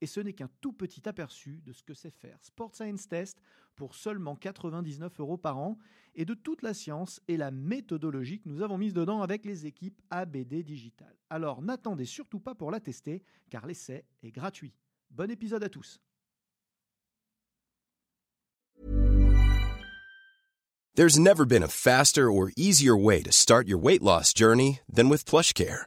Et ce n'est qu'un tout petit aperçu de ce que c'est faire Sport Science Test pour seulement 99 euros par an et de toute la science et la méthodologie que nous avons mise dedans avec les équipes ABD Digital. Alors n'attendez surtout pas pour la tester car l'essai est gratuit. Bon épisode à tous. There's never been a faster or easier way to start your weight loss journey than with PlushCare.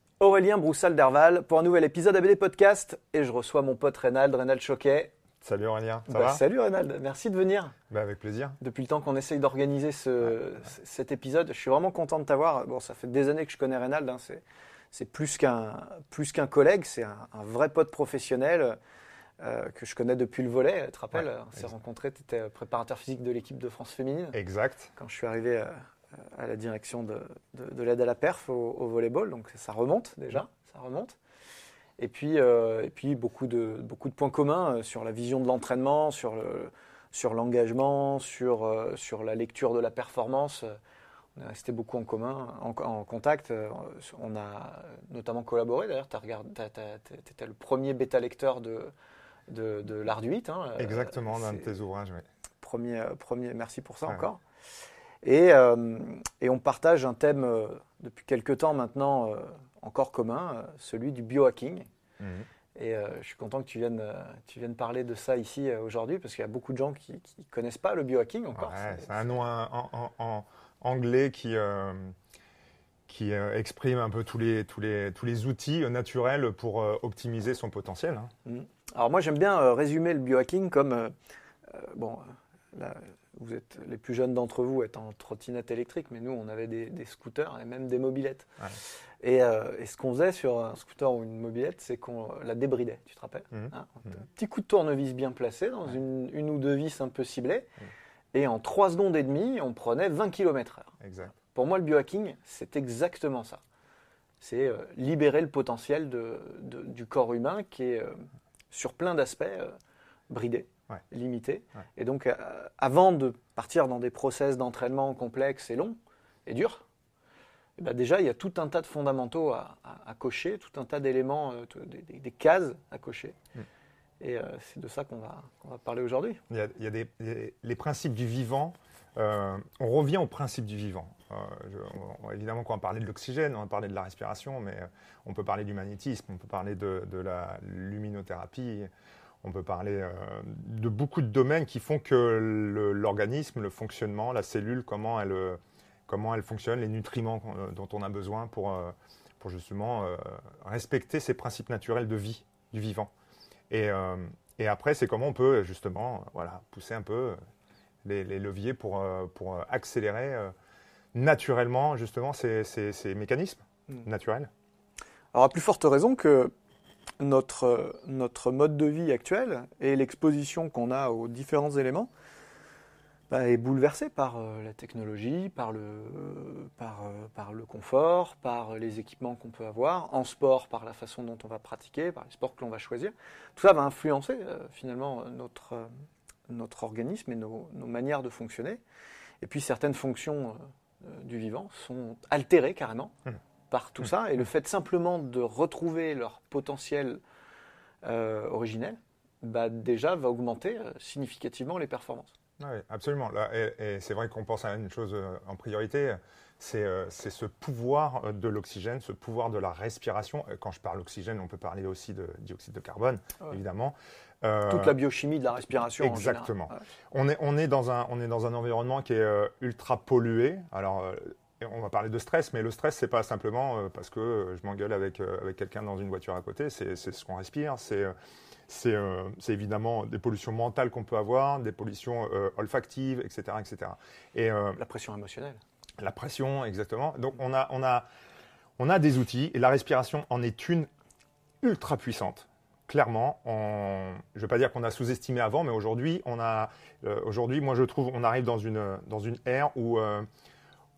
Aurélien Broussal-Derval pour un nouvel épisode ABD Podcast et je reçois mon pote Reynald, Reynald Choquet. Salut Aurélien, ça Bah, va? Salut Reynald, merci de venir. Bah, Avec plaisir. Depuis le temps qu'on essaye d'organiser ce, cet épisode, je suis vraiment content de t'avoir. Bon, ça fait des années que je connais Reynald, hein, c'est, plus qu'un, plus qu'un collègue, c'est un, un vrai pote professionnel euh, que je connais depuis le volet. Tu te rappelles, Ouais, on s'est rencontrés, tu étais préparateur physique de l'équipe de France féminine. Exact. quand je suis arrivé euh, à la direction de, de- de l'aide à la perf au, au volleyball. Donc ça remonte déjà, ça remonte. Et puis, euh, et puis beaucoup, de, beaucoup de points communs euh, sur la vision de l'entraînement, sur, le- sur l'engagement, sur, euh, sur la lecture de la performance. On est resté beaucoup en commun, en, en contact. On a notamment collaboré. D'ailleurs, tu étais le premier bêta-lecteur de, de, de l'Arduite. hein. Exactement, dans un de tes ouvrages. Premier, premier, merci pour ça Ouais. encore. Et, euh, et on partage un thème euh, depuis quelques temps maintenant euh, encore commun, celui du biohacking. Mhm. Et je suis content que tu viennes, tu viennes parler de ça ici aujourd'hui, parce qu'il y a beaucoup de gens qui ne connaissent pas le biohacking encore. Ouais, C'est- un nom en, en- en- anglais qui, qui exprime un peu tous les, tous les, tous les outils naturels pour optimiser son potentiel. hein. Alors moi j'aime bien résumer le biohacking comme bon vous êtes les plus jeunes d'entre vous êtes en trottinette électrique mais nous on avait des, des scooters et même des mobilettes Ouais. et, euh, et ce qu'on faisait sur un scooter ou une mobilette c'est qu'on la débridait tu te rappelles Mhm. Hein, Mhm. un petit coup de tournevis bien placé dans une, une ou deux vis un peu ciblées Mhm. et en 3 secondes et demie on prenait 20 km heure Exact. pour moi le biohacking c'est exactement ça c'est euh, libérer le potentiel de- de- du corps humain qui est euh, sur plein d'aspects bridé, Ouais. limité. Ouais. Et donc, euh, avant de partir dans des process d'entraînement complexes et longs et durs, eh ben déjà, il y a tout un tas de fondamentaux à, à- à cocher, tout un tas d'éléments, euh, des, cases à cocher. Mm. Et euh, c'est de ça qu'on va, qu'on va parler aujourd'hui. Il y a, il y a des, les, les principes du vivant. euh, on revient aux principes du vivant. Euh, je- on- évidemment, quand on va parler de l'oxygène, on va parler de la respiration, mais on peut parler du magnétisme, on peut parler de, de la luminothérapie, on peut parler euh, de beaucoup de domaines qui font que l'organisme, le fonctionnement, la cellule, comment elle, euh, comment elle fonctionne, les nutriments euh, dont on a besoin pour, pour justement respecter ces principes naturels de vie, du vivant. Et, et après, c'est comment on peut justement voilà, pousser un peu les, les leviers pour, pour accélérer naturellement justement ces, ces- ces mécanismes Mm. naturels. Alors, à plus forte raison que notre, notre mode de vie actuel et l'exposition qu'on a aux différents éléments bah, est bouleversé par euh, la technologie, par le, euh, euh, par le confort, par les équipements qu'on peut avoir, en sport, par la façon dont on va pratiquer, par les sports que l'on va choisir. Tout ça va influencer finalement notre, notre organisme et nos, manières de fonctionner. Et puis certaines fonctions du vivant sont altérées carrément Mmh. Par tout ça. Et le fait simplement de retrouver leur potentiel euh, originel, bah, déjà va augmenter euh, significativement les performances. Oui, absolument. Là, et, c'est vrai qu'on pense à une chose euh, en priorité, c'est euh, ce pouvoir de l'oxygène, ce pouvoir de la respiration. Quand je parle d'oxygène, on peut parler aussi de dioxyde de carbone, évidemment. Toute la biochimie de la respiration. Exactement. On, est, on, est dans un, on est dans un environnement qui est ultra pollué. Alors, on va parler de stress, mais le stress, c'est pas simplement parce que je m'engueule avec, avec quelqu'un dans une voiture à côté, c'est ce qu'on respire, c'est euh, évidemment des pollutions mentales qu'on peut avoir, des pollutions euh, olfactives, etc. etc. Et, euh, la pression émotionnelle. La pression, exactement. Donc on a, on, a, on a des outils, et la respiration en est une ultra puissante. Clairement, on, je ne veux pas dire qu'on a sous-estimé avant, mais aujourd'hui, on a, aujourd'hui, moi je trouve, on arrive dans une, dans une ère où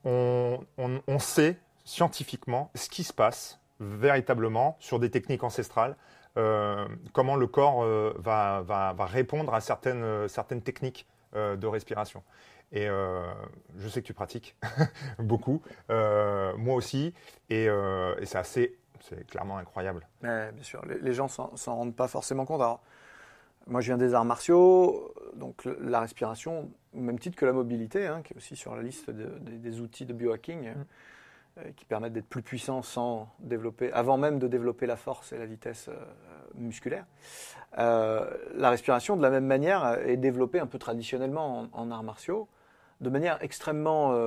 on, sait scientifiquement ce qui se passe véritablement sur des techniques ancestrales euh, comment le corps euh, va, répondre à certaines, euh, techniques de respiration. Et je sais que tu pratiques beaucoup, moi aussi, et, c'est assez, c'est clairement incroyable. bien sûr, les, gens s'en rendent pas forcément compte. Moi, je viens des arts martiaux, donc la respiration, au même titre que la mobilité, hein, qui est aussi sur la liste des outils de biohacking. Mm. Euh, qui permettent d'être plus puissants sans développer, avant même de développer la force et la vitesse euh, musculaire. Euh, la respiration, de la même manière, est développée un peu traditionnellement en, arts martiaux, de manière extrêmement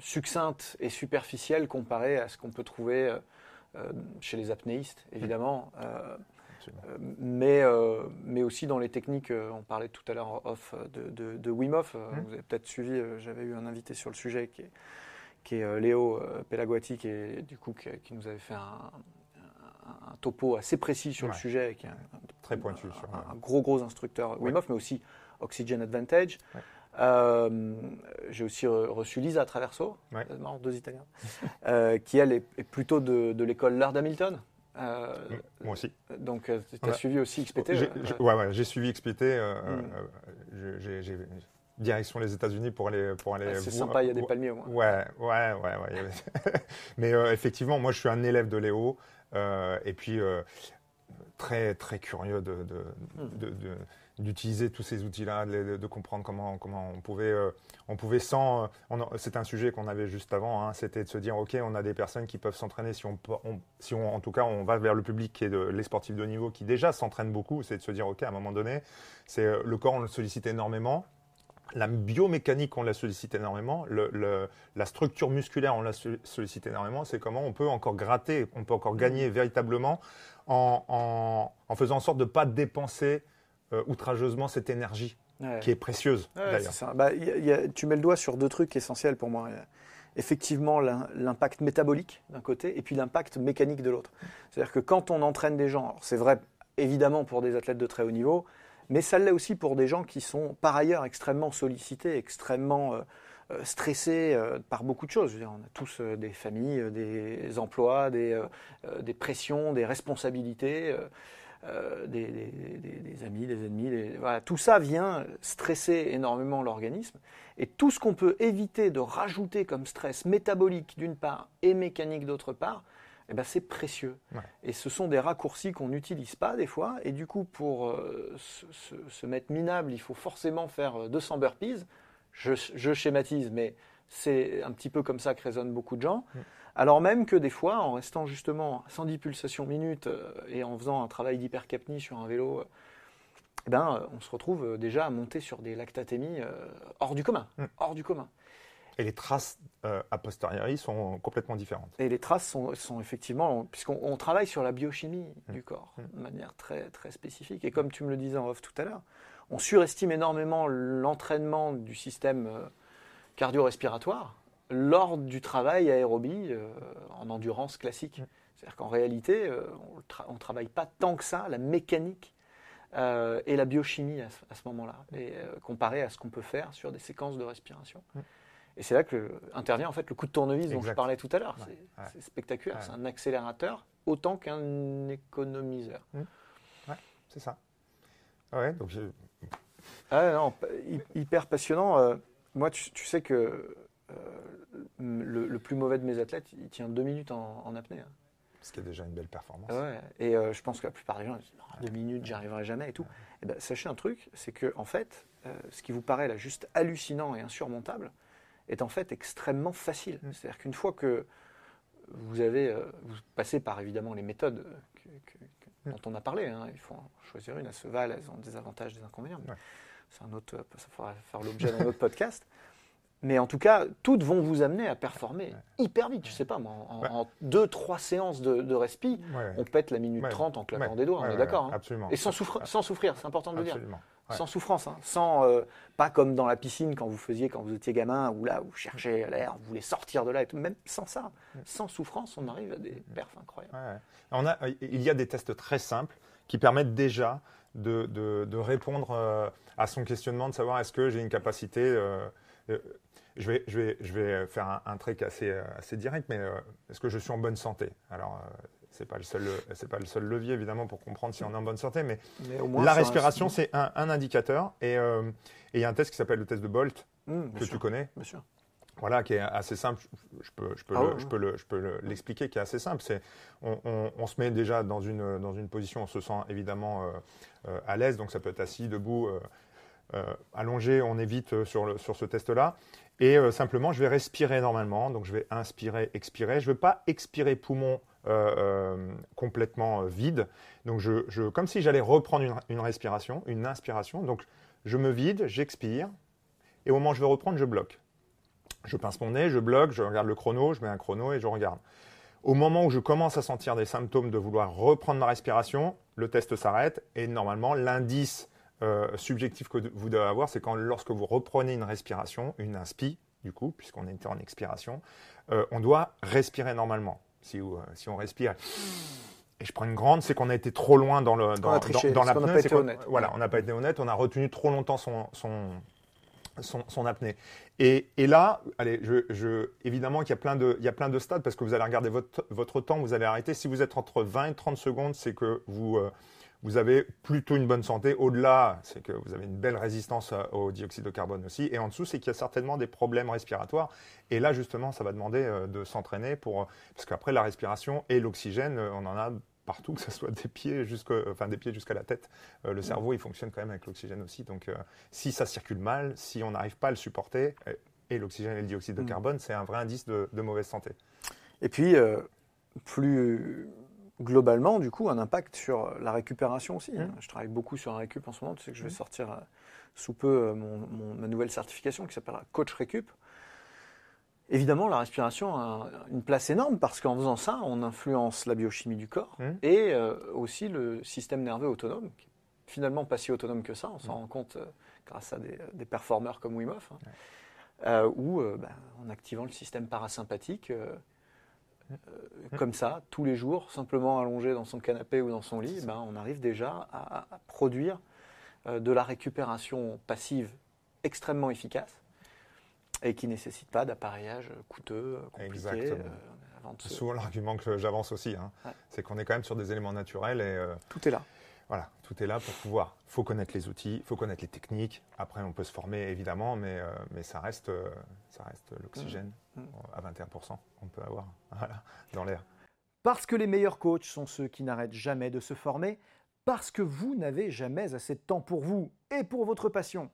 succincte et superficielle comparée à ce qu'on peut trouver chez les apnéistes, évidemment. Mais, mais aussi dans les techniques, on parlait tout à l'heure off de, de, de Wim Hof, mmh. vous avez peut-être suivi, j'avais eu un invité sur le sujet qui est qui est euh, Léo euh, Pelaguati, qui, est, du coup, qui, nous avait fait un, topo assez précis sur le sujet, qui est un, très pointu, un, gros gros instructeur Wim Hof, mais aussi Oxygen Advantage. Euh, j'ai aussi reçu Lisa Traverso, marrant, deux Italiens, qui elle est, plutôt de, l'école L'Art d'Hamilton. Moi aussi. Donc, tu as suivi aussi XPT Oui, ouais, j'ai suivi XPT. Mm. j'ai direction les États-Unis pour aller pour aller. c'est sympa, il y a des palmiers au moins. Ouais, ouais, ouais, ouais. Mais euh, effectivement, moi, je suis un élève de Léo, euh, et puis euh, très très curieux de, de, hmm. D'utiliser tous ces outils-là, de, comprendre comment, comment on pouvait, on pouvait sans. c'est un sujet qu'on avait juste avant, hein, c'était de se dire ok, on a des personnes qui peuvent s'entraîner si on, si on, en tout cas, on va vers le public qui est de, les sportifs de haut niveau qui déjà s'entraînent beaucoup, c'est de se dire ok, à un moment donné, c'est le corps on le sollicite énormément, la biomécanique, on la sollicite énormément. la structure musculaire, on la sollicite énormément. C'est comment on peut encore gratter, on peut encore gagner véritablement en, faisant en sorte de ne pas dépenser euh, outrageusement cette énergie qui est précieuse d'ailleurs. Bah, tu mets le doigt sur deux trucs essentiels pour moi. Effectivement, l'impact métabolique d'un côté et puis l'impact mécanique de l'autre. C'est-à-dire que quand on entraîne des gens, c'est vrai évidemment pour des athlètes de très haut niveau, mais ça l'est aussi pour des gens qui sont par ailleurs extrêmement sollicités, extrêmement euh, euh, stressés euh, par beaucoup de choses. on a tous des familles, des emplois, des, des pressions, des responsabilités. Des, des, amis, des ennemis, voilà, tout ça vient stresser énormément l'organisme. Et tout ce qu'on peut éviter de rajouter comme stress métabolique d'une part et mécanique d'autre part, eh ben, c'est précieux. Et ce sont des raccourcis qu'on n'utilise pas des fois. Et du coup, pour euh, se, mettre minable, il faut forcément faire 200 euh, burpees. Je, schématise, mais c'est un petit peu comme ça que raisonnent beaucoup de gens. Alors même que des fois, en restant justement à 110 pulsations minutes euh, et en faisant un travail d'hypercapnie sur un vélo, eh ben, on se retrouve déjà à monter sur des lactatémies hors du commun. Mm. Hors du commun. Et les traces euh, a posteriori sont complètement différentes. Et les traces sont, sont effectivement, puisqu'on travaille sur la biochimie mmh. du corps mmh. de manière très, très spécifique. Et comme tu me le disais en off tout à l'heure, on surestime énormément l'entraînement du système euh, cardio-respiratoire lors du travail aérobie euh, en endurance classique. Mmh. C'est-à-dire qu'en réalité, on ne travaille pas tant que ça la mécanique et la biochimie à, ce moment-là, comparé à ce qu'on peut faire sur des séquences de respiration. Et c'est là que intervient en fait le coup de tournevis dont je parlais tout à l'heure. c'est spectaculaire, c'est un accélérateur autant qu'un économiseur. Ouais, c'est ça. Ouais, donc ah non, hyper passionnant. Euh, moi, tu, sais que euh, le, plus mauvais de mes athlètes, il tient deux minutes en, apnée. Hein. Ce qui est déjà une belle performance. Ouais, et euh, je pense que la plupart des gens disent Non, deux minutes, j'y arriverai jamais et tout. Et ben, sachez un truc, c'est que en fait, euh, ce qui vous paraît là juste hallucinant et insurmontable est en fait extrêmement facile. Mm. C'est-à-dire qu'une fois que vous avez, euh, vous passez par évidemment les méthodes que- que- que- Mm. dont on a parlé, hein, il faut en choisir une, elles se valent, elles ont des avantages, des inconvénients. Ouais. C'est un autre, ça faudra faire l'objet d'un autre podcast. Mais en tout cas, toutes vont vous amener à performer hyper vite. Je sais pas, moi, en, Ouais. en deux, trois séances de, de respi, Ouais. on pète la minute Ouais. 30 en claquant des doigts, on est d'accord. hein. Absolument. Et sans, souffrir, sans souffrir, c'est important de le dire. Sans souffrance, hein. sans, euh, pas comme dans la piscine quand vous faisiez quand vous étiez gamin, où là, vous cherchez l'air, vous voulez sortir de là et tout. Même sans ça, sans souffrance, on arrive à des perfs incroyables. On a, il y a des tests très simples qui permettent déjà de, de- de répondre euh, à son questionnement de savoir est-ce que j'ai une capacité. euh, je, vais, je, vais, je vais faire un, un trick assez, euh, assez direct, mais euh, est-ce que je suis en bonne santé? Alors, euh, c'est pas le seul, c'est pas le seul levier évidemment pour comprendre si on est en bonne santé, mais Mais au moins, la respiration c'est un, un indicateur et euh, il y a un test qui s'appelle le test de Bolt Mmh, que sûr, tu connais. bien sûr. Voilà, qui est assez simple. Je- peux, je peux Ah le- ouais, je ouais. peux le- je peux le- l'expliquer, qui est assez simple. C'est, on, on- on se met déjà dans une, dans une position, on se sent évidemment euh, euh, à l'aise, donc ça peut être assis, debout, euh, euh, allongé, on évite euh, sur, sur ce test-là. Et euh, simplement, je vais respirer normalement, donc je vais inspirer, expirer. Je ne veux pas expirer poumon euh, euh, complètement euh, vide. Donc, je, comme si j'allais reprendre une, respiration, une inspiration. Donc, je me vide, j'expire, et au moment où je vais reprendre, je bloque. Je pince mon nez, je bloque, je regarde le chrono, je mets un chrono et je regarde. Au moment où je commence à sentir des symptômes de vouloir reprendre ma respiration, le test s'arrête et normalement l'indice euh, subjectif que vous devez avoir, c'est quand lorsque vous reprenez une respiration, une inspi, du coup, puisqu'on était en expiration, euh, on doit respirer normalement. Si, euh, si on respire et je prends une grande, c'est qu'on a été trop loin dans le dans, a triché, dans, dans parce qu'on n'a l'apnée, pas été honnête. Voilà, on n'a pas été honnête, on a retenu trop longtemps son, son, son, son apnée. Et, et là, allez, je, je- évidemment qu'il y a plein de, il y a plein de stades parce que vous allez regarder votre, votre temps, vous allez arrêter. Si vous êtes entre 20 et 30 secondes, c'est que vous, euh, vous avez plutôt une bonne santé. Au-delà, c'est que vous avez une belle résistance euh, au dioxyde de carbone aussi. Et en dessous, c'est qu'il y a certainement des problèmes respiratoires. Et là, justement, ça va demander euh, de s'entraîner pour, parce qu'après la respiration et l'oxygène, euh, on en a partout, que ce soit des pieds jusqu'à, enfin des pieds jusqu'à la tête. Euh, le cerveau, il fonctionne quand même avec l'oxygène aussi. Donc, euh, si ça circule mal, si on n'arrive pas à le supporter, euh, et l'oxygène et le dioxyde de Mm. carbone, c'est un vrai indice de, de mauvaise santé. Et puis, euh, plus globalement, du coup, un impact sur la récupération aussi. hein. Mm. Je travaille beaucoup sur un récup en ce moment. Tu sais que je vais Mm. sortir euh, sous peu euh, mon- mon- ma nouvelle certification qui s'appellera Coach Récup. Évidemment, la respiration a une place énorme parce qu'en faisant ça, on influence la biochimie du corps Mm. et euh, aussi le système nerveux autonome, qui est finalement pas si autonome que ça. On s'en rend compte euh, grâce à des, des performeurs comme Wim Hof, hein, euh, où, euh, bah, en activant le système parasympathique, euh, euh, comme ça, tous les jours, simplement allongé dans son canapé ou dans son lit, ben, on arrive déjà à, à produire euh, de la récupération passive extrêmement efficace et qui ne nécessite pas d'appareillage coûteux, euh, compliqué. Exactement. euh, avant de C'est se- souvent l'argument que j'avance aussi. hein. Ouais. C'est qu'on est quand même sur des éléments naturels et euh, Tout est là. Voilà, tout est là pour pouvoir. Il faut connaître les outils, il faut connaître les techniques. Après, on peut se former évidemment, mais, euh, mais ça reste, euh, ça reste l'oxygène Mm. à 21%. On peut avoir voilà, dans l'air. Parce que les meilleurs coachs sont ceux qui n'arrêtent jamais de se former, parce que vous n'avez jamais assez de temps pour vous et pour votre passion,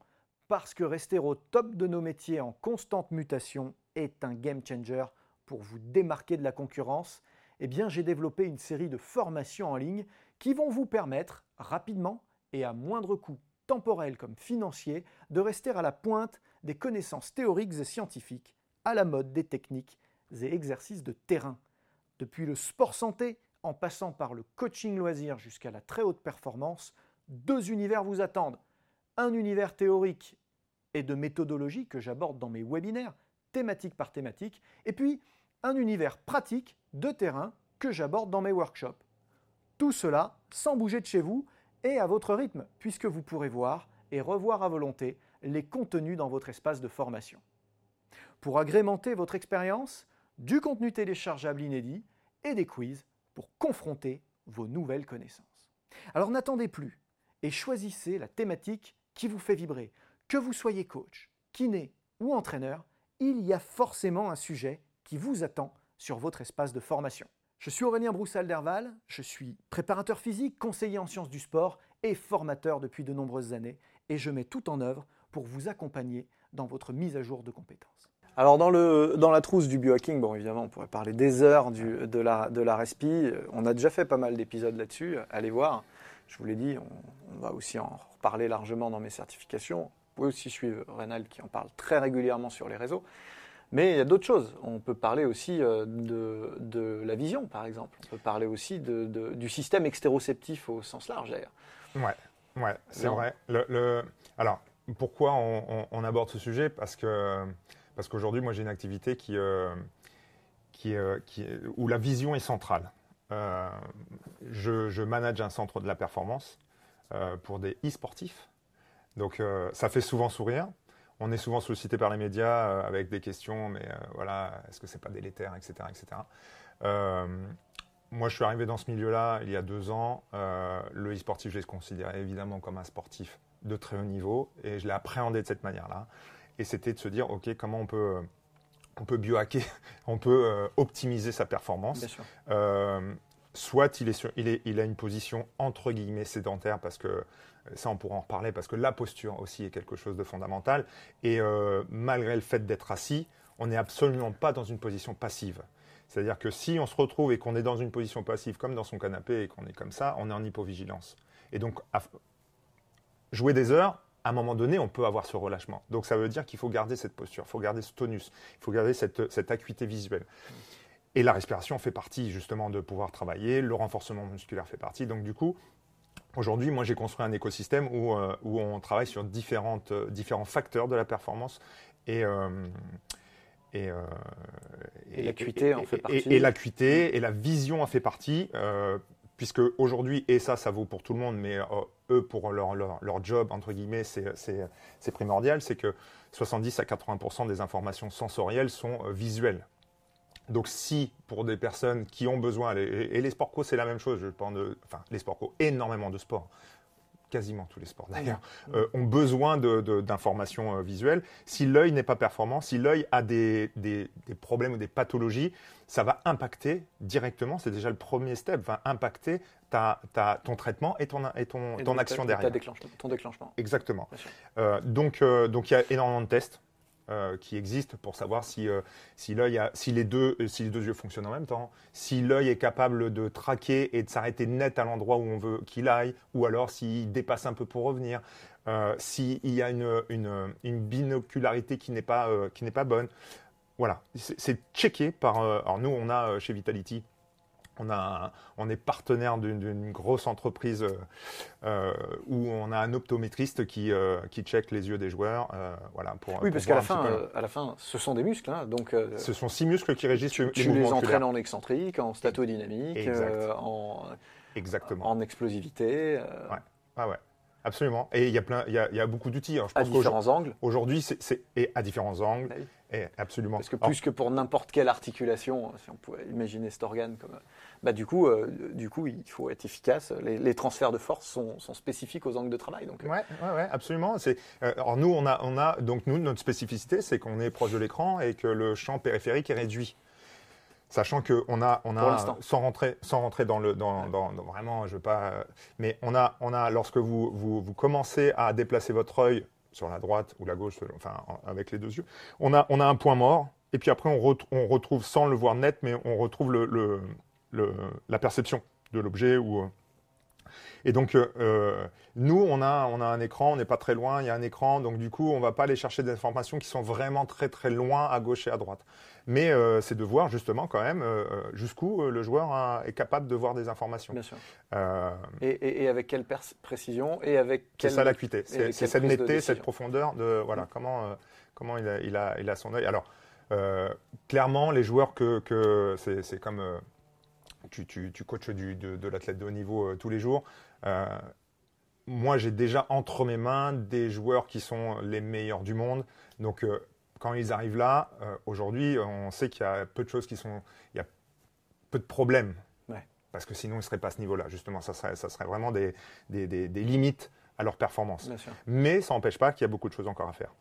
parce que rester au top de nos métiers en constante mutation est un game changer pour vous démarquer de la concurrence, eh bien j'ai développé une série de formations en ligne qui vont vous permettre rapidement et à moindre coût temporel comme financier de rester à la pointe des connaissances théoriques et scientifiques, à la mode des techniques et exercices de terrain. Depuis le sport santé, en passant par le coaching loisir jusqu'à la très haute performance, deux univers vous attendent. Un univers théorique et de méthodologie que j'aborde dans mes webinaires, thématique par thématique, et puis un univers pratique de terrain que j'aborde dans mes workshops. Tout cela sans bouger de chez vous et à votre rythme, puisque vous pourrez voir et revoir à volonté les contenus dans votre espace de formation. Pour agrémenter votre expérience, du contenu téléchargeable inédit et des quiz pour confronter vos nouvelles connaissances. Alors n'attendez plus et choisissez la thématique qui vous fait vibrer. Que vous soyez coach, kiné ou entraîneur, il y a forcément un sujet qui vous attend sur votre espace de formation. Je suis Aurélien Broussal-Derval, je suis préparateur physique, conseiller en sciences du sport et formateur depuis de nombreuses années et je mets tout en œuvre pour vous accompagner dans votre mise à jour de compétences. Alors dans, le, dans la trousse du biohacking, bon évidemment on pourrait parler des heures de, la, de respi, on a déjà fait pas mal d'épisodes là-dessus, allez voir, je vous l'ai dit, on, on, va aussi en reparler largement dans mes certifications, vous pouvez aussi suivre Rénal qui en parle très régulièrement sur les réseaux. Mais il y a d'autres choses. On peut parler aussi euh, de, de, la vision, par exemple. On peut parler aussi de, de, du système extéroceptif au sens large, d'ailleurs. Ouais, ouais c'est vrai. Le, le, alors, pourquoi on, on, on, aborde ce sujet? Parce que parce qu'aujourd'hui, moi, j'ai une activité qui, euh, qui, euh, qui, où la vision est centrale. Euh, je, je, manage un centre de la performance pour des e-sportifs. Donc, ça fait souvent sourire. On est souvent sollicité par les médias euh, avec des questions, mais voilà, est-ce que c'est pas délétère, etc., etc. moi, je suis arrivé dans ce milieu-là il y a deux ans. le e-sportif, je l'ai considéré évidemment comme un sportif de très haut niveau et je l'ai appréhendé de cette manière-là. Et c'était de se dire, OK, comment on peut, on peut biohacker, on peut euh, optimiser sa performance. Euh, soit il, est sur, il, est, il, a une position entre guillemets sédentaire, parce que ça on pourra en reparler, parce que la posture aussi est quelque chose de fondamental. Et euh, malgré le fait d'être assis, on n'est absolument pas dans une position passive. C'est-à-dire que si on se retrouve et qu'on est dans une position passive, comme dans son canapé, et qu'on est comme ça, on est en hypovigilance. Et donc, jouer des heures, à un moment donné, on peut avoir ce relâchement. Donc ça veut dire qu'il faut garder cette posture, il faut garder ce tonus, il faut garder cette, cette, acuité visuelle. Et la respiration fait partie justement de pouvoir travailler, le renforcement musculaire fait partie. Donc du coup, aujourd'hui, moi j'ai construit un écosystème où, euh, où on travaille sur différentes, euh, différents facteurs de la performance et... Euh, et, et, et l'acuité en fait partie. Et, l'acuité et la vision en fait partie. Puisque aujourd'hui, et ça, ça vaut pour tout le monde, mais eux, pour leur, leur, leur, job, entre guillemets, c'est primordial, c'est que 70 à 80% des informations sensorielles sont visuelles. Donc si, pour des personnes qui ont besoin, et, les sports co, c'est la même chose, je pense de, enfin, les sports co, énormément de sports, quasiment tous les sports d'ailleurs, euh, ont besoin d'informations euh, visuelles. Si l'œil n'est pas performant, si l'œil a des, des, des, problèmes ou des pathologies, ça va impacter directement, c'est déjà le premier step, va impacter ta, ta, ton traitement et ton, et ton, et ton action derrière. Déclenchement, ton déclenchement. Exactement. Euh, donc, euh, donc il y a énormément de tests. Euh, qui existent pour savoir si, euh, si, a, si, les deux, si les deux yeux fonctionnent en même temps, si l'œil est capable de traquer et de s'arrêter net à l'endroit où on veut qu'il aille, ou alors s'il dépasse un peu pour revenir, euh, s'il y a une, une, binocularité qui n'est pas, euh, qui pas bonne. Voilà, c'est checké par. Alors nous, on a chez Vitality on, a, on, est partenaire d'une grosse entreprise euh, où on a un optométriste qui, euh, qui check les yeux des joueurs. Euh, voilà, pour, oui, parce qu'à la, fin, à la fin, ce sont des muscles. Hein, donc, ce sont six muscles qui régissent tu, les tu les entraînes en excentrique, en statodynamique, exact. en, Exactement. en explosivité. Ouais. Ah ouais. Absolument. Et il y a plein, il y a, il y a beaucoup d'outils. À différents angles. Aujourd'hui, c'est et à différents angles. Oui. Et absolument. Parce que plus que pour n'importe quelle articulation, si on pouvait imaginer cet organe comme, bah du coup, euh, du coup, il faut être efficace. Les, les transferts de force sont, sont, spécifiques aux angles de travail. Donc. Ouais, ouais, ouais absolument. C'est. Euh, alors nous, on a, on a donc nous notre spécificité, c'est qu'on est proche de l'écran et que le champ périphérique est réduit sachant que on a, on a sans rentrer, sans rentrer dans le, dans, dans, dans, vraiment, je veux pas, mais on a, on a, lorsque vous, vous, vous commencez à déplacer votre œil sur la droite ou la gauche, enfin avec les deux yeux, on a, on a un point mort, et puis après on, re, on retrouve sans le voir net, mais on retrouve le la perception de l'objet ou et donc, euh, nous, on a, on a un écran, on n'est pas très loin, il y a un écran, donc du coup, on ne va pas aller chercher des informations qui sont vraiment très très loin à gauche et à droite. Mais euh, c'est de voir justement quand même euh, jusqu'où le joueur est capable de voir des informations. Bien sûr. Et, et, et, avec quelle précision et avec quelle... C'est ça l'acuité, c'est cette netteté, cette profondeur de voilà mmh. comment, comment il, a, il, a, il a son œil. Alors, clairement, les joueurs que, que c'est comme tu, tu, tu, coaches du, de, de l'athlète de haut niveau euh, tous les jours. Euh, moi, j'ai déjà entre mes mains des joueurs qui sont les meilleurs du monde. Donc, euh, quand ils arrivent là, aujourd'hui, on sait qu'il y a peu de choses qui sont. Il y a peu de problèmes. Parce que sinon, ils ne seraient pas à ce niveau-là. Justement, ça serait, ça serait vraiment des, des, des, des limites à leur performance. Mais ça n'empêche pas qu'il y a beaucoup de choses encore à faire.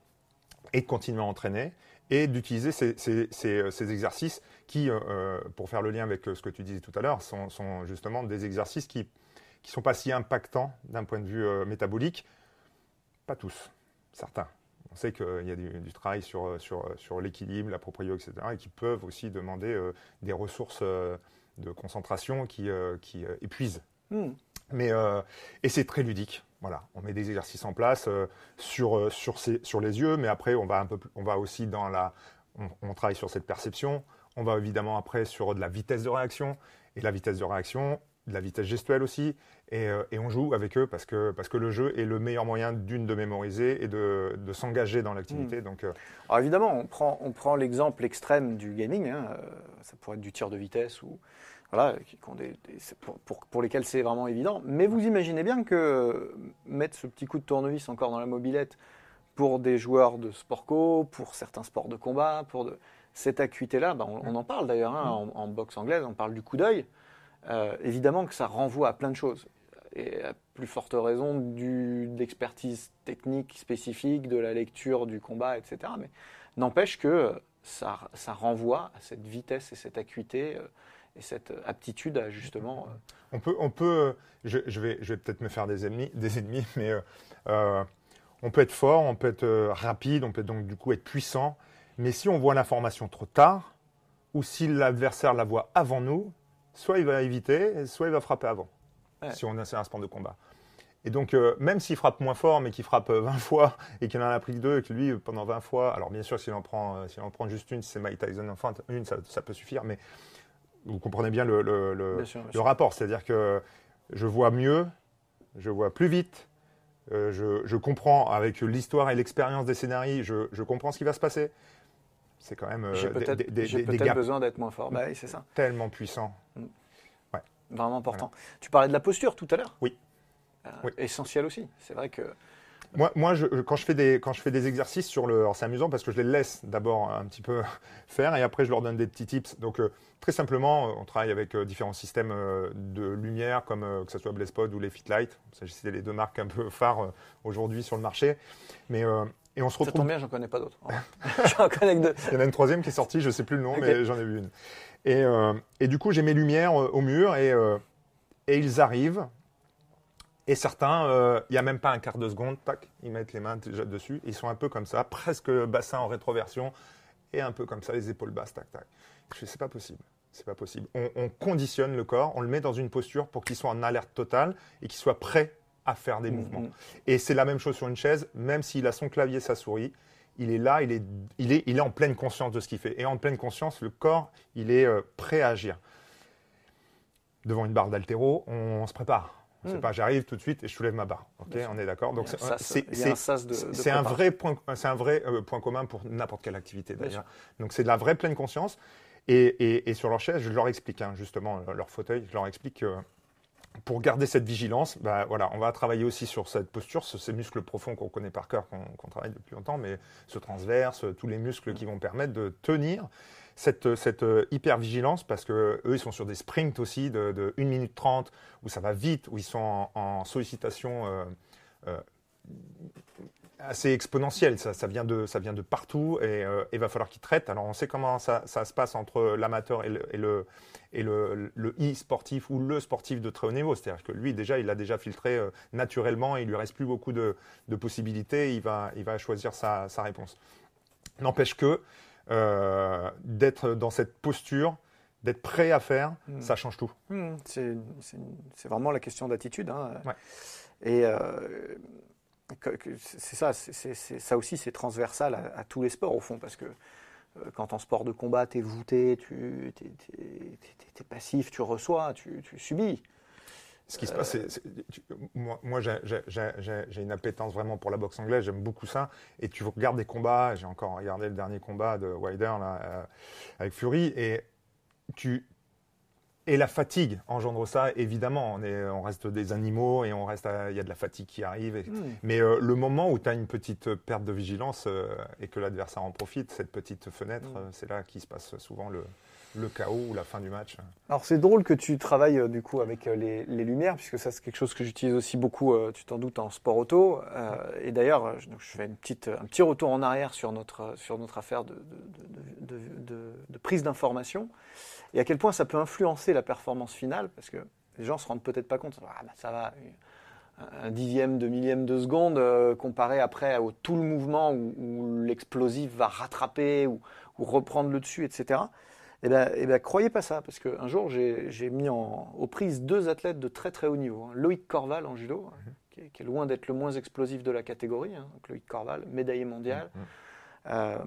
et de continuer à entraîner et d'utiliser ces, ces exercices qui, euh, euh, pour faire le lien avec euh, ce que tu disais tout à l'heure, sont, justement des exercices qui ne sont pas si impactants d'un point de vue euh, métabolique. Pas tous, certains. On sait qu'il y a du, travail sur, euh, sur, euh, l'équilibre, la proprio, etc., et qui peuvent aussi demander euh, des ressources euh, de concentration qui, euh, qui euh, épuisent Hmm. Mais, euh, et c'est très ludique. Voilà, on met des exercices en place euh, sur, euh, sur, ces- sur les yeux, mais après, on va, un peu plus- on va aussi dans la. On, on travaille sur cette perception. On va évidemment après sur de la vitesse de réaction. Et la vitesse de réaction, de la vitesse gestuelle aussi. Et, euh, et on joue avec eux parce que, parce que le jeu est le meilleur moyen d'une de mémoriser et de, de s'engager dans l'activité. Donc, euh, Alors évidemment, on prend, on prend l'exemple extrême du gaming, hein, ça pourrait être du tir de vitesse ou voilà, qui, qui ont des- des- c'est pour, pour- pour lesquels c'est vraiment évident. Mais vous imaginez bien que euh, mettre ce petit coup de tournevis encore dans la mobilette pour des joueurs de sport co, pour certains sports de combat, pour de- cette acuité-là, ben, on, on en parle d'ailleurs hein, en, en boxe anglaise, on parle du coup d'œil. Euh, évidemment que ça renvoie à plein de choses. Et à plus forte raison du, de l'expertise technique spécifique, de la lecture du combat, etc. Mais n'empêche que ça, ça renvoie à cette vitesse et cette acuité euh, et cette aptitude à justement. euh, On peut, on peut je, je vais, je vais peut-être me faire des ennemis, des ennemis mais euh, euh, on peut être fort, on peut être euh, rapide, on peut donc du coup être puissant. Mais si on voit l'information trop tard, ou si l'adversaire la voit avant nous, soit il va éviter, soit il va frapper avant. Ouais. Si on a un sport de combat. Et donc, euh, même s'il frappe moins fort, mais qu'il frappe euh, 20 fois et qu'il en a pris que deux, et que lui, euh, pendant 20 fois, alors bien sûr, s'il en prend, euh, s'il en prend juste une, si c'est Mike Tyson, enfin, une, ça, ça peut suffire, mais vous comprenez bien le, le- le- Bien sûr, bien le sûr. rapport. C'est-à-dire que je vois mieux, je vois plus vite, euh, je, je comprends avec l'histoire et l'expérience des scénarios, je, je comprends ce qui va se passer. C'est quand même euh, J'ai des- peut-être des, des- des besoin d'être moins fort. Bah oui, c'est ça. tellement puissants. Vraiment important. Tu parlais de la posture tout à l'heure Oui. Euh, Oui. Essentiel aussi. C'est vrai que. Moi, moi je- quand, je fais des, quand je fais des exercices sur le. Alors, c'est amusant parce que je les laisse d'abord un petit peu faire et après, je leur donne des petits tips. Donc, euh, très simplement, euh, on travaille avec euh, différents systèmes euh, de lumière, comme que ce soit Blazpod ou les Fitlight. Ça, cité les deux marques un peu phares aujourd'hui sur le marché. Mais, et on se Ça retrouve. tombe bien, j'en connais pas d'autres. j'en connais que deux. Il y en a une troisième qui est sortie, je sais plus le nom, mais j'en ai vu une. Et, et du coup, j'ai mes lumières au mur et, et ils arrivent. Et certains, euh, il n'y a même pas un quart de seconde, tac, ils mettent les mains déjà dessus. Ils sont un peu comme ça, presque bassin en rétroversion et un peu comme ça, les épaules basses, tac, tac. C'est pas possible. C'est pas possible. On, on conditionne le corps, on le met dans une posture pour qu'il soit en alerte totale et qu'il soit prêt à faire des mouvements. Mhm. Et c'est la même chose sur une chaise, même s'il a son clavier, sa souris, il est là, il est, il est, il est en pleine conscience de ce qu'il fait. Et en pleine conscience, le corps, il est euh, prêt à agir. Devant une barre d'altéro, on, se prépare. On sait Mm. pas, j'arrive tout de suite et je soulève ma barre. Ok, on est d'accord. Donc c'est un c'est- c'est- c'est vrai point, c'est un vrai euh, point commun pour n'importe quelle activité d'ailleurs. Donc c'est de la vraie pleine conscience. Et, et- et sur leur chaise, je leur explique hein, justement leur fauteuil, je leur explique que pour garder cette vigilance, bah, voilà, on va travailler aussi sur cette posture, ce- ces muscles profonds qu'on connaît par cœur, qu'on qu'on travaille depuis longtemps, mais ce transverse, tous les muscles qui vont permettre de tenir cette, cette euh, hyper-vigilance, parce que eux, ils sont sur des sprints aussi de, de 1 minute 30, où ça va vite, où ils sont en, sollicitation euh, euh, assez exponentielle. Ça, vient de, ça vient de partout et euh, il va falloir qu'ils traitent. Alors, on sait comment ça, se passe entre l'amateur et le, et le, et le, le e-sportif ou le sportif de très haut niveau. C'est-à-dire que lui, déjà, il a déjà filtré euh, naturellement, il lui reste plus beaucoup de, de possibilités, il va, il va choisir sa réponse. N'empêche que euh, d'être dans cette posture, d'être prêt à faire, Mm. ça change tout. Hmm, c'est vraiment la question d'attitude. hein. Ouais. Et euh, c'est ça, ça aussi, c'est transversal à, à tous les sports au fond, parce que euh, quand en sport de combat, tu es voûté, tu es, passif, tu reçois, tu, tu subis. Ce qui se passe, c'est, moi, moi, j'ai, une appétence vraiment pour la boxe anglaise, j'aime beaucoup ça. Et tu regardes des combats, j'ai encore regardé le dernier combat de Wilder là, euh, avec Fury, et tu, et la fatigue engendre ça, évidemment. On, est, on reste des animaux et on reste il y a de la fatigue qui arrive. Hmm. Mais euh, le moment où tu as une petite perte de vigilance euh, et que l'adversaire en profite, cette petite fenêtre, Hmm. c'est là qu'il se passe souvent le, le chaos ou la fin du match. Alors c'est drôle que tu travailles euh, du coup avec euh, les, lumières, puisque ça c'est quelque chose que j'utilise aussi beaucoup, euh, tu t'en doutes, en sport auto. Et d'ailleurs, je, fais une petite, un petit retour en arrière sur notre, sur notre affaire de, de- prise d'information, et à quel point ça peut influencer la performance finale, parce que les gens se rendent peut-être pas compte. Ah, bah, ça va, un dixième de millième de seconde comparé après au tout le mouvement où, l'explosif va rattraper ou reprendre le dessus, etc. Eh bien, eh ben, croyez pas ça, parce qu'un jour, j'ai mis en, aux prises deux athlètes de très très haut niveau. hein. Loïc Corval en judo, hein, qui, est, qui est loin d'être le moins explosif de la catégorie. hein. Donc, Loïc Corval, médaillé mondial. Mhm. Euh,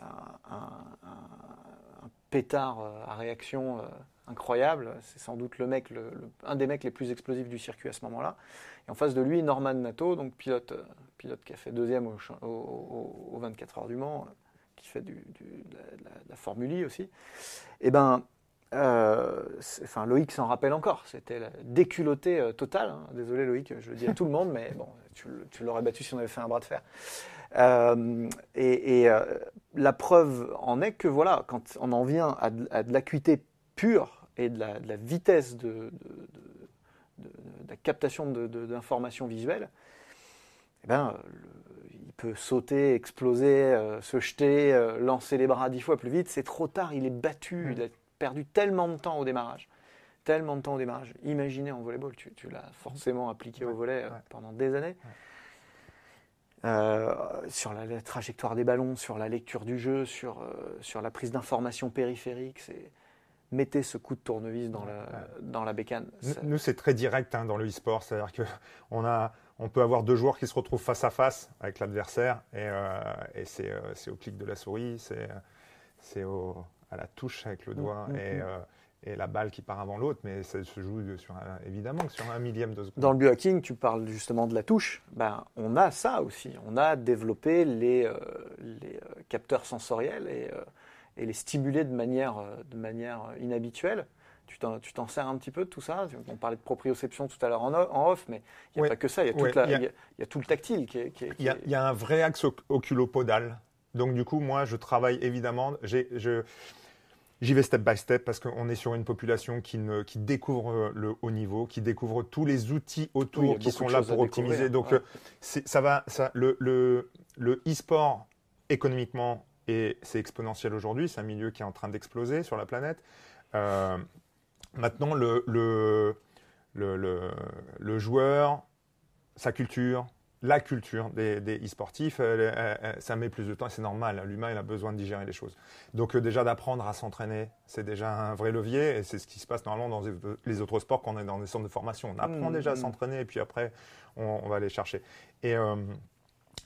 un, un- un- un pétard euh, à réaction euh, incroyable. C'est sans doute le mec, le- le- un des mecs les plus explosifs du circuit à ce moment-là. Et en face de lui, Norman Nato, donc pilote, pilote qui a fait deuxième au, cha- au- au- au 24 heures du Mans, qui fait de, la, la- I aussi. Et ben, euh, enfin Loïc s'en rappelle encore. C'était la déculottée euh, totale. hein. Désolé Loïc, je le dis à tout le monde, mais bon, tu, l'aurais battu si on avait fait un bras de fer. Euh, et la preuve en est que voilà, quand on en vient à de, l'acuité pure et de la, vitesse de, la captation d'informations visuelles, eh ben, peut sauter, exploser, euh, se jeter, euh, lancer les bras dix fois plus vite. C'est trop tard, il est battu, Mm. il a perdu tellement de temps au démarrage. Tellement de temps au démarrage. Imaginez en volleyball, tu, tu l'as forcément appliqué au Ouais, volet euh, ouais. pendant des années. Euh, sur la, la trajectoire des ballons, sur la lecture du jeu, sur, euh, sur la prise d'informations périphériques, mettez ce coup de tournevis dans, la, dans la bécane. Nous- c'est très direct hein, dans le e-sport, c'est-à-dire que on a, on peut avoir deux joueurs qui se retrouvent face à face avec l'adversaire et, euh, et c'est, euh, c'est au clic de la souris, c'est, à la touche avec le doigt mm, et, mm. euh, et la balle qui part avant l'autre, mais ça se joue sur un- évidemment que sur un millième de seconde. Dans le biohacking, tu parles justement de la touche. Ben, on a ça aussi. On a développé les, les capteurs sensoriels et, et les stimuler de manière, de manière inhabituelle. Tu t'en, sers un petit peu de tout ça On parlait de proprioception tout à l'heure en, off, mais il n'y a Ouais. pas que ça. Il y, a toute Ouais, la- il y a- il y a- il y a tout le tactile qui est. Il y, a, est- il y a un vrai axe oc- oculopodal. Donc, du coup, moi, je travaille évidemment. je- J'y vais step by step parce qu'on est sur une population qui, ne, qui découvre euh, le haut niveau, qui découvre tous les outils autour Oui, qui sont là pour optimiser. Donc, ouais. euh, ça va, ça, le, le, le e-sport économiquement, et c'est exponentiel aujourd'hui. C'est un milieu qui est en train d'exploser sur la planète. Euh, maintenant, le, le, le, joueur, sa culture, la culture des, des e-sportifs, ça met plus de temps et c'est normal. L'humain, il a besoin de digérer les choses. Donc, euh, déjà d'apprendre à s'entraîner, c'est déjà un vrai levier et c'est ce qui se passe normalement dans les autres sports quand on est dans des centres de formation. On apprend Mmh, déjà à mmh. s'entraîner et puis après, on, on va aller chercher. Et, euh,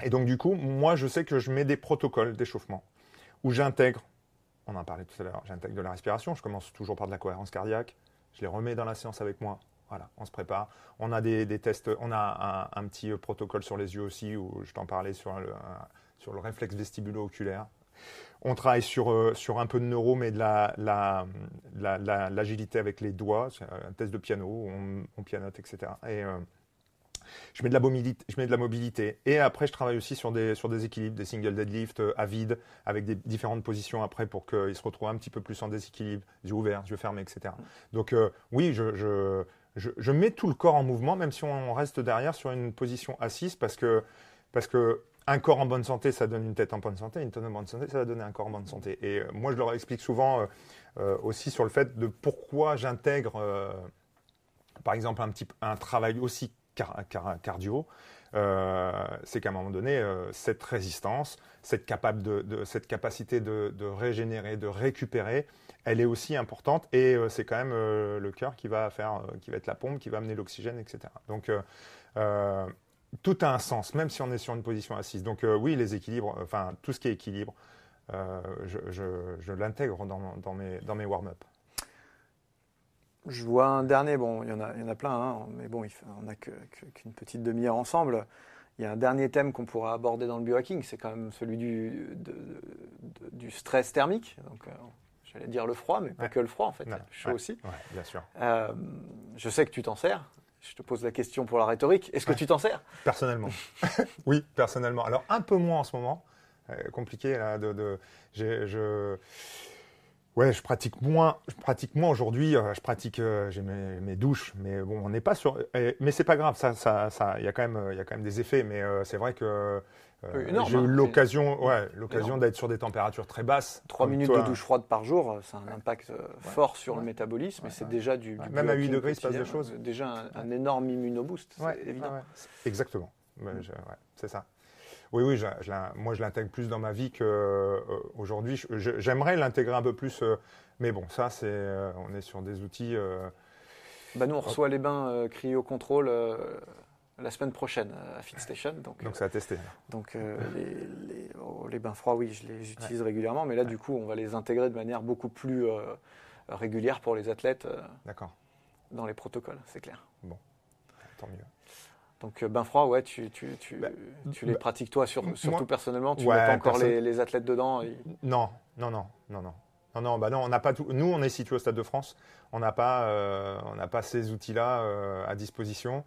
et donc, du coup, moi, je sais que je mets des protocoles d'échauffement où j'intègre, on en parlait tout à l'heure, j'intègre de la respiration. Je commence toujours par de la cohérence cardiaque. Je les remets dans la séance avec moi. Voilà, on se prépare. On a des, tests, on a un, petit euh, protocole sur les yeux aussi, où je t'en parlais sur le, le réflexe vestibulo-oculaire. On travaille sur, euh, sur un peu de neuro, mais de la- la- la- l'agilité avec les doigts. Un test de piano, on, on pianote, etc. Et euh, je mets, de la mobilité, je mets de la mobilité. Et après, je travaille aussi sur des, sur des équilibres, des single deadlift euh, à vide, avec des différentes positions après pour qu'ils se retrouvent un petit peu plus en déséquilibre, yeux ouverts, yeux fermés, etc. Donc euh, oui, je, je, je, mets tout le corps en mouvement, même si on reste derrière sur une position assise, parce que, parce que un corps en bonne santé, ça donne une tête en bonne santé, une tête en bonne santé, ça va donner un corps en bonne santé. Et euh, moi, je leur explique souvent euh, euh, aussi sur le fait de pourquoi j'intègre, euh, par exemple, un, petit, un travail aussi car- car- cardio. Euh, c'est qu'à un moment donné, euh, cette résistance, cette, capable de, cette capacité de, régénérer, de récupérer, elle est aussi importante et euh, c'est quand même le cœur qui va faire, qui va être la pompe, qui va amener l'oxygène, etc. Donc tout a un sens, même si on est sur une position assise. Donc oui, les équilibres, enfin tout ce qui est équilibre, je l'intègre dans, dans mes, dans mes warm-up. Je vois un dernier, bon, il y en a, il y en a plein, hein, mais bon, il on n'a qu'une petite demi-heure ensemble. Il y a un dernier thème qu'on pourra aborder dans le biohacking, c'est quand même celui du, de- de- du stress thermique. Donc, euh, j'allais dire le froid, mais pas que le froid en fait, le chaud ouais. aussi. Ouais, bien sûr. Euh, je sais que tu t'en sers. Je te pose la question pour la rhétorique. Est-ce que tu t'en sers? Personnellement. oui, personnellement. Alors, un peu moins en ce moment. Euh, compliqué, là, de... je... Ouais, je pratique moins. Je pratique moins aujourd'hui. euh, Je pratique, euh, j'ai mes, mes douches, mais bon, on n'est pas sur. et- mais c'est pas grave. Ça, ça, ça, il y a quand même, euh, il y a quand même des effets. Mais euh, c'est vrai que euh, j'ai hein. eu l'occasion, ouais, l'occasion d'être sur des températures très basses. Trois minutes toi. de douche froide par jour, c'est un impact fort sur le Ouais. métabolisme, et c'est ouais. déjà du, Ouais. du Même à biohacking 8 degrés, il se passe des choses. Déjà un, un énorme immunoboost, Ouais, c'est évident. Exactement. Ouais, c'est ça. Oui, oui, je- je l'in- moi je l'intègre plus dans ma vie qu'aujourd'hui. J'aimerais l'intégrer un peu plus, euh, mais bon, ça, c'est, euh, on est sur des outils. euh, Bah, nous, on reçoit les bains euh, cryo contrôle euh, la semaine prochaine euh, à FitStation. Donc, donc euh, c'est à tester. donc euh, les, les- oh, les bains froids, oui, je les utilise régulièrement, mais là, du coup, on va les intégrer de manière beaucoup plus euh, régulière pour les athlètes euh, D'accord, dans les protocoles, c'est clair. tant mieux. Donc, euh, bains froids, ouais, tu, tu, tu, Bah, tu les bah, pratiques toi, sur- moi- surtout personnellement, tu Ouais, mets pas encore les, les athlètes dedans. et- Non, non, non, non, non. Non, non, bah non, on n'a pas tout. Nous, on est situé au Stade de France. On n'a pas, euh, on n'a pas ces outils-là euh, à disposition.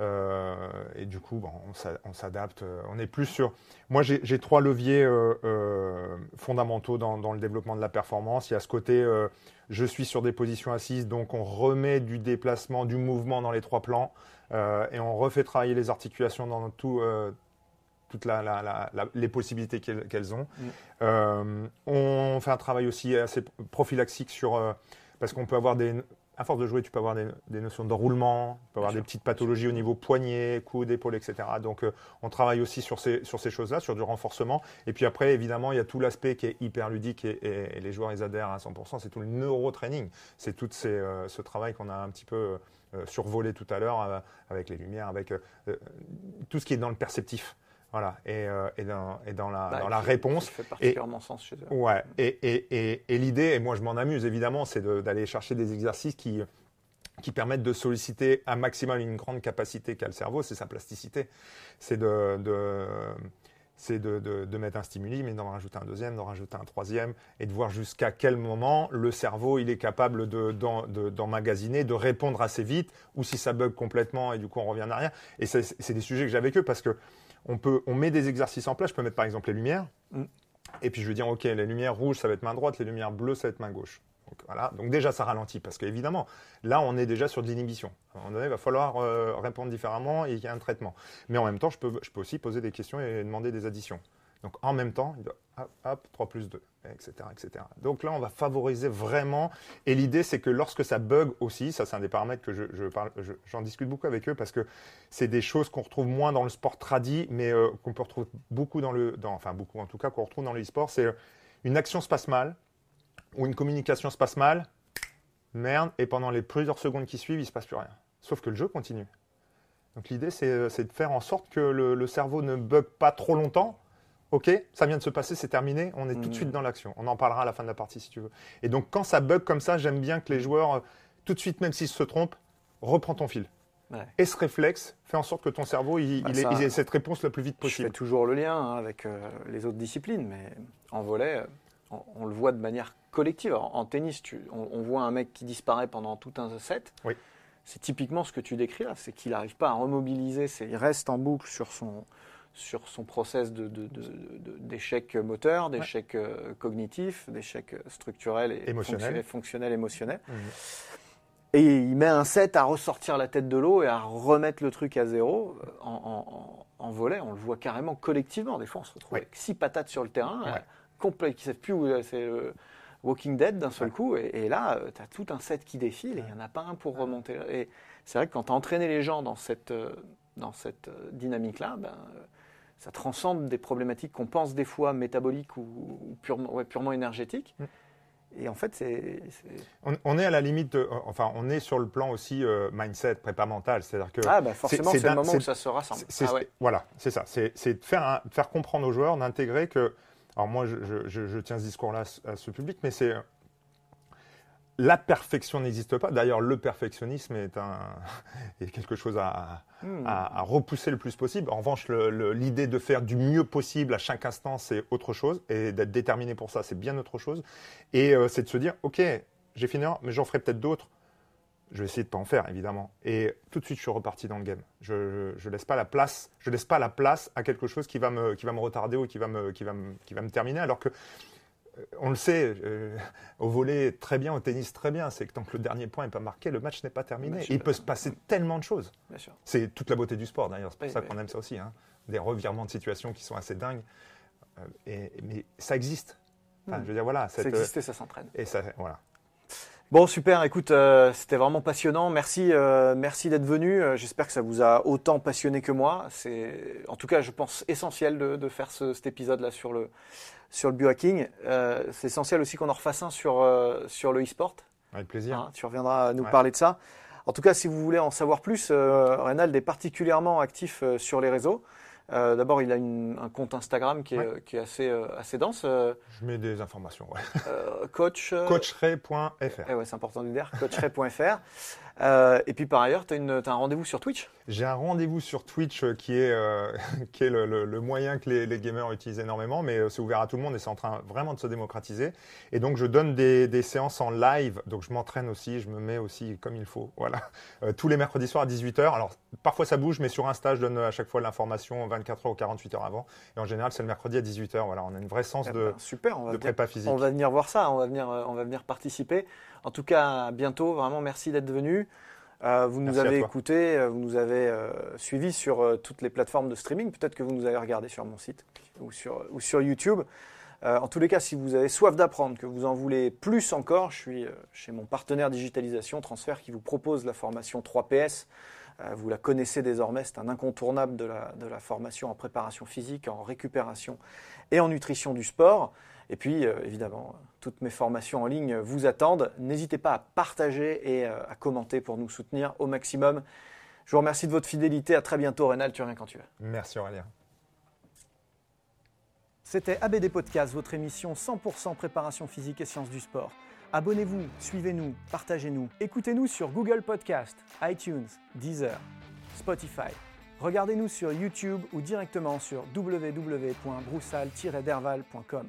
Euh, et du coup, bon, on s'a- on s'adapte. euh, On est plus sur. Moi, j'ai trois leviers euh, fondamentaux dans, dans le développement de la performance. Il y a ce côté, je suis sur des positions assises, donc on remet du déplacement, du mouvement dans les trois plans, et on refait travailler les articulations dans tout, toutes la- la- la- la- les possibilités qu'elles ont. Mm. Euh, on fait un travail aussi assez prophylaxique sur euh, parce qu'on peut avoir des à force de jouer, tu peux avoir des, des notions de roulement, tu peux avoir Bien des sûr. petites pathologies au niveau poignet, coude, épaule, etc. Donc, euh, on travaille aussi sur ces, sur ces choses-là, sur du renforcement. Et puis après, évidemment, il y a tout l'aspect qui est hyper ludique et, et- et les joueurs, ils adhèrent à 100%. C'est tout le neurotraining. C'est tout ces, euh, ce travail qu'on a un petit peu euh, survolé tout à l'heure avec les lumières, avec tout ce qui est dans le perceptif. Voilà. Et, euh, et dans, et dans la, bah, dans la qui- réponse. qui fait particulièrement sens chez eux. Ouais, et, et, et, et l'idée, et moi je m'en amuse évidemment, c'est de- d'aller chercher des exercices qui, qui permettent de solliciter un maximum une grande capacité qu'a le cerveau, c'est sa plasticité. C'est de, de, c'est de, de- de mettre un stimuli, mais d'en rajouter un deuxième, d'en rajouter un troisième, et de voir jusqu'à quel moment le cerveau il est capable de- d'en- de- d'emmagasiner, de, répondre assez vite, ou si ça bug complètement et du coup on revient en arrière. Et c'est c'est des sujets que j'ai avec eux parce que on, peut, on met des exercices en place. Je peux mettre par exemple les lumières. Mm. Et puis je vais dire, OK, les lumières rouges, ça va être main droite, les lumières bleues, ça va être main gauche. Donc, voilà. Donc déjà, ça ralentit parce qu'évidemment, là, on est déjà sur de l'inhibition. À un moment donné, il va falloir euh, répondre différemment et il y a un traitement. Mais en même temps, je peux, je peux aussi poser des questions et demander des additions. Donc en même temps, il doit, hop, hop, 3 plus 2, etc., etc. Donc là, on va favoriser vraiment. Et l'idée, c'est que lorsque ça bug aussi, ça c'est un des paramètres que je, parle, je- j'en discute beaucoup avec eux parce que c'est des choses qu'on retrouve moins dans le sport tradi, mais euh, qu'on peut retrouver beaucoup dans le, enfin beaucoup en tout cas, qu'on retrouve dans l'e-sport. C'est euh, une action se passe mal ou une communication se passe mal, merde, et pendant les plusieurs secondes qui suivent, il se passe plus rien. Sauf que le jeu continue. Donc l'idée, c'est euh, de faire en sorte que le cerveau ne bug pas trop longtemps. Ok, ça vient de se passer, c'est terminé, on est tout de Mhm. suite dans l'action. On en parlera à la fin de la partie si tu veux. Et donc quand ça bug comme ça, j'aime bien que les joueurs, euh, tout de suite, même s'ils se trompent, reprends ton fil. Ouais. Et ce réflexe, fais en sorte que ton cerveau, il, Bah, il ait, il ait cette réponse le plus vite Je fais possible. toujours le lien hein, avec euh, les autres disciplines, mais en volet, on, on le voit de manière collective. Alors, en tennis, tu- on, on voit un mec qui disparaît pendant tout un set. Oui. C'est typiquement ce que tu décris là, c'est qu'il n'arrive pas à remobiliser, il reste en boucle sur son, sur son process d'échec moteur, d'échec euh, cognitif, d'échec structurel et Émotionnel. fonctionnel, émotionnel. Mhm. Et il met un set à ressortir la tête de l'eau et à remettre le truc à zéro. Euh, En, en- volet, on le voit carrément collectivement. Des fois, on se retrouve Ouais. avec six patates sur le terrain, Ouais. euh, complet, qui ne savent plus où c'est le Walking Dead d'un seul Ouais. coup. Et, et là, tu as tout un set qui défile et il n'y en a pas un pour remonter. Et c'est vrai que quand tu as entraîné les gens dans cette, dans cette dynamique-là, ben, ça transcende des problématiques qu'on pense des fois métaboliques ou, ou purement, ouais, purement énergétiques. Mm. Et en fait, c'est. On, on est à la limite, de- enfin, on est sur le plan aussi euh, mindset, prépa mental. C'est-à-dire que Ah, bah forcément, c'est le moment où ça se rassemble. Ah ouais. Voilà, c'est ça. C'est de faire, un- de faire comprendre aux joueurs, d'intégrer que. Alors moi, je, je- je- je tiens ce discours-là à ce public, mais c'est la perfection n'existe pas. D'ailleurs, le perfectionnisme est, un, est quelque chose à, Hmm. à- à repousser le plus possible. En revanche, l'idée de faire du mieux possible à chaque instant, c'est autre chose. Et d'être déterminé pour ça, c'est bien autre chose. Et euh, c'est de se dire, OK, j'ai fini, un, mais j'en ferai peut-être d'autres. Je vais essayer de pas en faire, évidemment. Et tout de suite, je suis reparti dans le game. Je, je, je laisse pas la place. Je laisse pas la place à quelque chose qui va me, qui va me retarder ou qui va me, qui va me, qui va me terminer. Alors que on le sait, euh, au volet très bien, au tennis très bien, c'est que tant que le dernier point n'est pas marqué, le match n'est pas terminé. Match Il peut se passer tellement de choses. C'est toute la beauté du sport d'ailleurs, c'est pour Oui, ça oui. qu'on aime ça aussi. hein. Des revirements de situation qui sont assez dingues. Euh, et, mais ça existe. Enfin, Mm. Je veux dire, voilà. Ça existe et ça s'entraîne. Et ça, voilà. Bon, super. Écoute, euh, c'était vraiment passionnant. Merci, euh, merci d'être venu. Euh, J'espère que ça vous a autant passionné que moi. C'est, en tout cas, je pense essentiel de, de faire ce- cet épisode-là sur le sur le biohacking. Euh, c'est essentiel aussi qu'on en refasse un sur euh, sur le e-sport. Avec plaisir. Hein, tu reviendras nous Ouais. parler de ça. En tout cas, si vous voulez en savoir plus, euh, Reynald est particulièrement actif euh, sur les réseaux. Euh, D'abord, il a une- un compte Instagram qui est, Ouais. qui est assez, euh, assez dense. Euh, Je mets des informations. Ouais. coach. Coachray.fr. eh ouais, c'est important de le dire, coachray.fr. Et puis par ailleurs, tu as, un rendez-vous sur Twitch. J'ai un rendez-vous sur Twitch euh, qui est, euh, qui est le, le- le moyen que les, les gamers utilisent énormément, mais euh, c'est ouvert à tout le monde et c'est en train vraiment de se démocratiser. Et donc je donne des, des séances en live, donc je m'entraîne aussi, je me mets aussi comme il faut. Voilà. Euh, tous les mercredis soirs à 18h. Alors parfois ça bouge, mais sur Insta, je donne à chaque fois l'information 24h ou 48 heures avant. Et en général, c'est le mercredi à 18h. Voilà, on a une vraie sens Eh de, ben, super, on va, de venir, prépa physique. on va venir voir ça, on va venir, on va venir participer. En tout cas, à bientôt, vraiment merci d'être venu. Euh, vous nous Merci à avez toi. écoutés, euh, vous nous avez euh, suivis sur euh, toutes les plateformes de streaming. Peut-être que vous nous avez regardé sur mon site ou sur, ou sur YouTube. Euh, en tous les cas, si vous avez soif d'apprendre, que vous en voulez plus encore, je suis euh, chez mon partenaire digitalisation Transfert qui vous propose la formation 3PS. Euh, vous la connaissez désormais, c'est un incontournable de la, de la formation en préparation physique, en récupération et en nutrition du sport. Et puis, euh, évidemment, toutes mes formations en ligne vous attendent. N'hésitez pas à partager et euh, à commenter pour nous soutenir au maximum. Je vous remercie de votre fidélité. À très bientôt, Rénal. Tu reviens quand tu veux. Merci Aurélien. C'était ABD Podcast, votre émission 100% préparation physique et sciences du sport. Abonnez-vous, suivez-nous, partagez-nous. Écoutez-nous sur Google Podcast, iTunes, Deezer, Spotify. Regardez-nous sur YouTube ou directement sur www.broussal-derval.com.